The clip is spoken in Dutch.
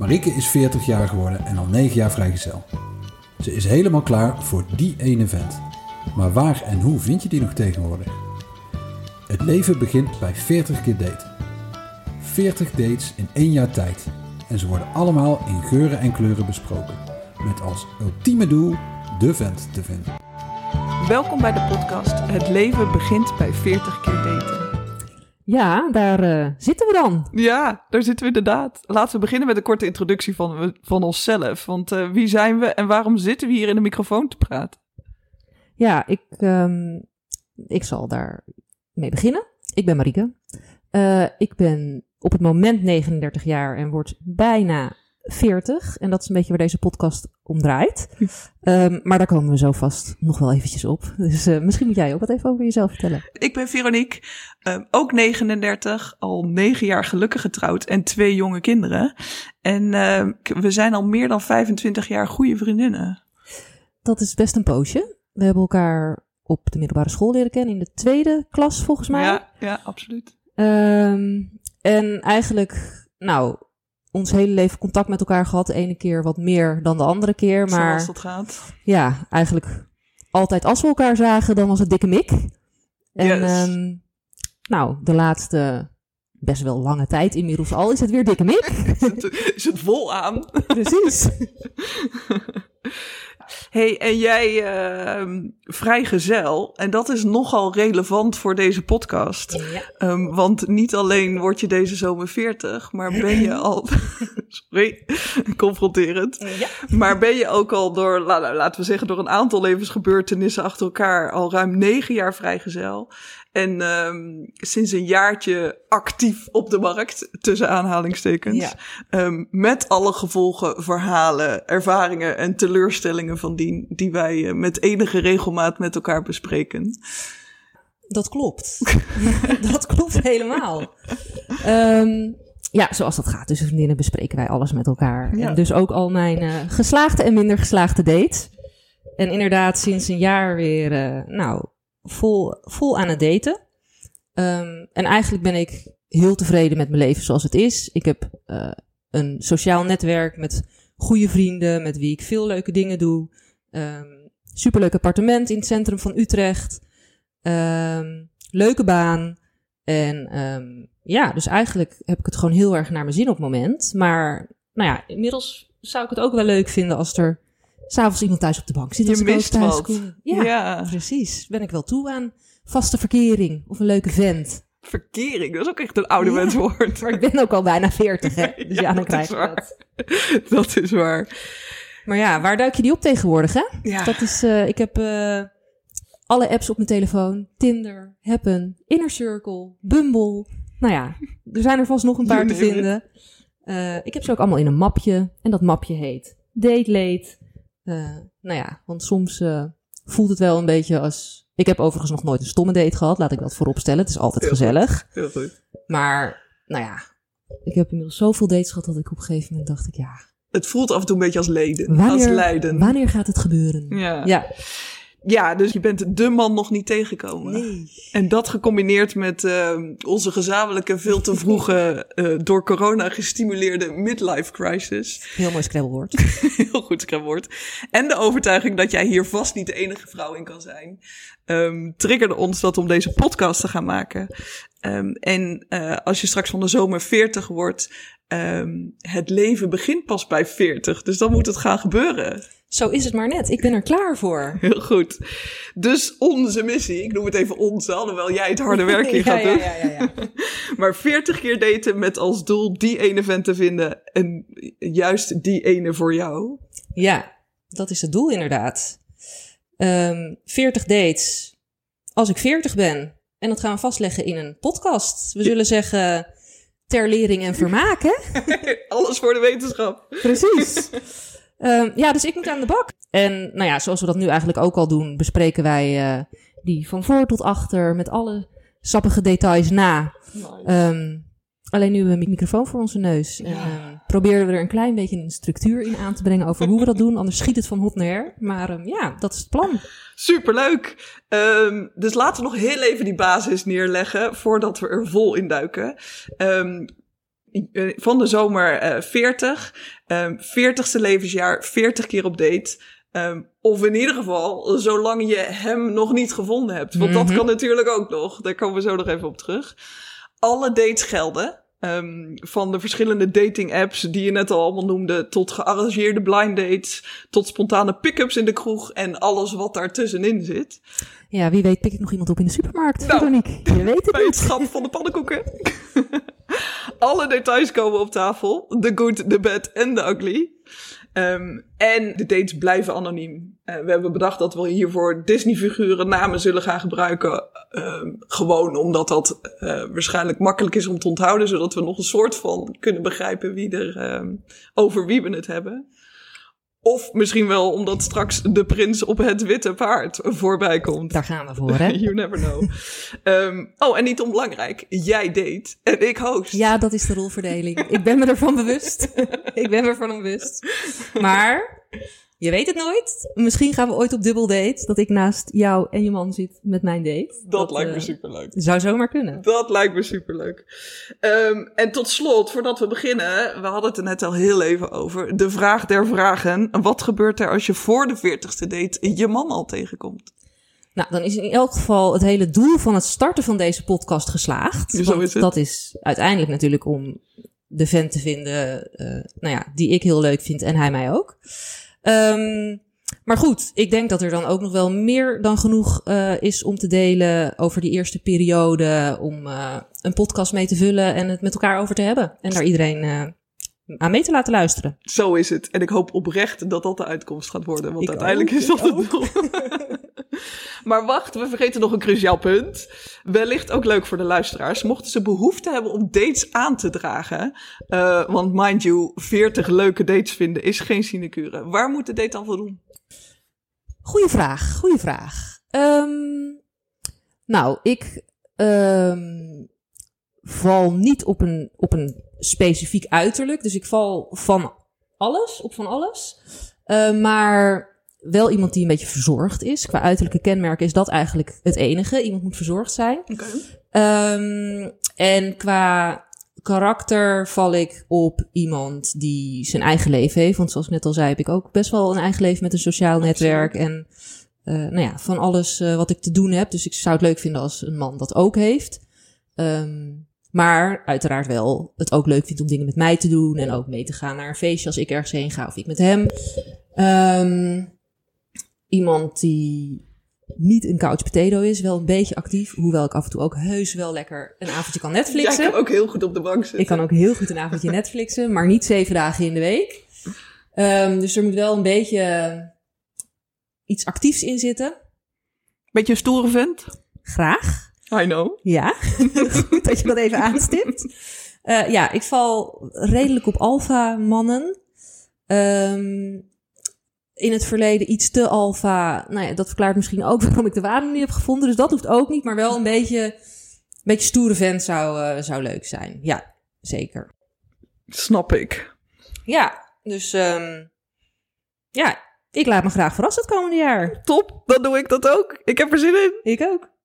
Marieke is 40 jaar geworden en al 9 jaar vrijgezel. Ze is helemaal klaar voor die ene vent. Maar waar en hoe vind je die nog tegenwoordig? Het leven begint bij 40 keer daten. 40 dates in één jaar tijd. En ze worden allemaal in geuren en kleuren besproken. Met als ultieme doel de vent te vinden. Welkom bij de podcast Het leven begint bij 40 keer daten. Ja, daar eh, zitten we dan. Ja, daar zitten we inderdaad. Laten we beginnen met een korte introductie van, van onszelf. Want eh, wie zijn we en waarom zitten we hier in de microfoon te praten? Ja, ik, ehm, ik zal daar mee beginnen. Ik ben Marieke. Eh, ik ben op het moment 39 jaar en word bijna 40. En dat is een beetje waar deze podcast om draait. Ehm, maar daar komen we zo vast nog wel eventjes op. Dus eh, misschien moet jij ook wat even over jezelf vertellen. Ik ben Veronique, ehm, ook 39, al 9 jaar gelukkig getrouwd en twee jonge kinderen. En ehm, we zijn al meer dan 25 jaar goede vriendinnen. Dat is best een poosje. We hebben elkaar op de middelbare school leren kennen in de tweede klas volgens mij. Ja, ja absoluut. En eigenlijk, nou, ons hele leven contact met elkaar gehad. De ene keer wat meer dan de andere keer. Maar Zoals dat gaat. ja, eigenlijk altijd als we elkaar zagen, dan was het dikke mik. En Yes. ehm, nou, de laatste best wel lange tijd inmiddels al is het weer dikke mik. Is het, is het vol aan? Precies. hey, en jij ehm vrijgezel. En dat is nogal relevant voor deze podcast. Ja. Ehm, want niet alleen word je deze zomer 40, maar ben je al. Sorry, confronterend. ja. Maar ben je ook al door, la- la- laten we zeggen, door een aantal levensgebeurtenissen achter elkaar al ruim negen jaar vrijgezel. En ehm, sinds een jaartje actief op de markt, tussen aanhalingstekens. Ja. Met alle gevolgen, verhalen, ervaringen en teleurstellingen van dien, die wij eh, met enige regelmaat met elkaar bespreken. Dat klopt. dat klopt helemaal. Ehm, ja, zoals dat gaat. Tussen vriendinnen bespreken wij alles met elkaar. Ja. En dus ook al mijn eh, geslaagde en minder geslaagde dates. En inderdaad sinds een jaar weer, eh, nou, vol, vol aan het daten. Ehm, en eigenlijk ben ik heel tevreden met mijn leven zoals het is. Ik heb een sociaal netwerk met goede vrienden, met wie ik veel leuke dingen doe. Ehm superleuk appartement in het centrum van Utrecht. Ehm, leuke baan. En ehm, ja, dus eigenlijk heb ik het gewoon heel erg naar mijn zin op het moment. Maar nou ja, inmiddels zou ik het ook wel leuk vinden als er s'avonds iemand thuis op de bank zit. Je als ik mist thuis kom. Ja, ja. precies. Ben ik wel toe aan vaste verkering of een leuke vent. Verkering, dat is ook echt een ouderwets woord. Maar ik ben ook al bijna 40, hè? Dus ja, dan dat krijg je dat. Dat is waar. Maar ja, waar duik je die op tegenwoordig, hè? Ja. Dat is, eh, ik heb eh, alle apps op mijn telefoon. Tinder, Happen, Inner Circle, Bumble. Nou ja, er zijn er vast nog een paar te vinden. Eh, ik heb ze ook allemaal in een mapje. En dat mapje heet Date Late. Eh, nou ja, want soms voelt het wel een beetje als... Ik heb overigens nog nooit een stomme date gehad. Laat ik dat voorop stellen. Het is altijd Heel goed. gezellig. Heel goed. Maar, nou ja... Ik heb inmiddels zoveel dates gehad dat ik op een gegeven moment dacht ik... Ja, Het voelt af en toe een beetje als leden. als wanneer, lijden. wanneer gaat het gebeuren? Ja. Ja. ja, dus je bent de man nog niet tegengekomen. Nee. En dat gecombineerd met eh, onze gezamenlijke, veel te vroege, eh, door corona gestimuleerde midlife crisis. Heel mooi scrabblewoord. Heel goed woord. En de overtuiging dat jij hier vast niet de enige vrouw in kan zijn. ehm, triggerde ons dat om deze podcast te gaan maken. Ehm, en eh, als je straks van de zomer 40 wordt, ehm, het leven begint pas bij 40. Dus dan moet het gaan gebeuren. Zo is het maar net. Ik ben er klaar voor. Heel goed. Dus onze missie, ik noem het even onze, alhoewel jij het harde werk hier gaat doen. ja, ja, ja. Maar 40 keer daten met als doel die ene vent te vinden. En juist die ene voor jou. Ja, dat is het doel inderdaad. Ehm 40 dates als ik 40 ben. En dat gaan we vastleggen in een podcast. We zullen zeggen ter lering en vermaak, hè? Alles voor de wetenschap. Precies. Ehm, ja, dus ik moet aan de bak. En nou ja, zoals we dat nu eigenlijk ook al doen, bespreken wij eh, die van voor tot achter met alle sappige details na. Ehm, alleen nu hebben we een microfoon voor onze neus. En ehm, proberen we er een klein beetje een structuur in aan te brengen over hoe we dat doen. Anders schiet het van hot naar her. Maar ehm, ja, dat is het plan. Superleuk. Ehm dus laten we nog heel even die basis neerleggen voordat we er vol in duiken. Ehm eh, van de zomer eh 40. ehm 40ste levensjaar, 40 keer op date. Of in ieder geval, zolang je hem nog niet gevonden hebt. Want dat Mhm. kan natuurlijk ook nog. Daar komen we zo nog even op terug. Alle dates gelden. Ehm, van de verschillende dating apps die je net al allemaal noemde, tot gearrangeerde blind dates, tot spontane pick-ups in de kroeg en alles wat daartussenin zit. Ja, wie weet pik ik nog iemand op in de supermarkt, Nou. Je weet het niet. schap van de pannenkoeken. Alle details komen op tafel. The good, the bad en the ugly. Ehm, en de dates blijven anoniem. Eh, we hebben bedacht dat we hiervoor Disney-figuren namen zullen gaan gebruiken. ehm, gewoon omdat dat eh, waarschijnlijk makkelijk is om te onthouden. Zodat we nog een soort van kunnen begrijpen wie er, ehm, over wie we het hebben. Of misschien wel omdat straks de prins op het witte paard voorbij komt. Daar gaan we voor, hè? You never know. Ehm, oh, en niet onbelangrijk. Jij date en ik host. Ja, dat is de rolverdeling. Ik ben me ervan bewust. ik ben me ervan bewust. Maar je weet het nooit. Misschien gaan we ooit op dubbel date. Dat ik naast jou en je man zit met mijn date. Dat, lijkt me eh, superleuk. Zou zomaar kunnen. Dat lijkt me superleuk. Ehm, en tot slot, voordat we beginnen, we hadden het er net al heel even over. De vraag der vragen. Wat gebeurt er als je voor de 40ste date je man al tegenkomt? Nou, dan is in elk geval het hele doel van het starten van deze podcast geslaagd. Zo Want is het. dat is uiteindelijk natuurlijk om de vent te vinden, eh, nou ja, die ik heel leuk vind en hij mij ook. Ehm, maar goed, ik denk dat er dan ook nog wel meer dan genoeg eh, is om te delen over die eerste periode. Om eh, een podcast mee te vullen en het met elkaar over te hebben. En daar iedereen eh, aan mee te laten luisteren. Zo is het. En ik hoop oprecht dat dat de uitkomst gaat worden. Want Ik uiteindelijk ook, is dat het doel. maar wacht, we vergeten nog een cruciaal punt. Wellicht ook leuk voor de luisteraars. Mochten ze behoefte hebben om dates aan te dragen. eh, want mind you, 40 leuke dates vinden is geen sinecure. Waar moet de date dan voldoen? Goeie vraag, goeie vraag. Ehm, nou, ik ehm, val niet op een, op een specifiek uiterlijk. Dus ik val van alles, op van alles. Eh, maar wel iemand die een beetje verzorgd is. Qua uiterlijke kenmerken is dat eigenlijk het enige. Iemand moet verzorgd zijn. Oké. Ehm, en qua karakter val ik op iemand die zijn eigen leven heeft. Want zoals ik net al zei, heb ik ook best wel een eigen leven met een sociaal netwerk. En eh, nou ja, van alles eh, wat ik te doen heb. Dus ik zou het leuk vinden als een man dat ook heeft. Ehm, maar uiteraard wel het ook leuk vindt om dingen met mij te doen. En ook mee te gaan naar een feestje als ik ergens heen ga of ik met hem. Ehm, iemand die niet een couch potato is, wel een beetje actief. Hoewel ik af en toe ook heus wel lekker een avondje kan Netflixen. kan ook heel goed op de bank zitten. Ik kan ook heel goed een avondje Netflixen, maar niet zeven dagen in de week. Ehm, dus er moet wel een beetje iets actiefs in zitten. Beetje een stoere vent. Graag. I know. Ja, goed dat je dat even aanstipt. Eh, ja, ik val redelijk op alfa mannen. Ehm, in het verleden iets te alfa. Nou ja, dat verklaart misschien ook waarom ik de waarde niet heb gevonden. Dus dat hoeft ook niet, maar wel een beetje, een beetje stoere vent zou, eh, zou leuk zijn. Ja, zeker. Snap ik. Ja, dus ehm, ja, ik laat me graag verrassen het komende jaar. Top, dan doe ik dat ook. Ik heb er zin in. Ik ook.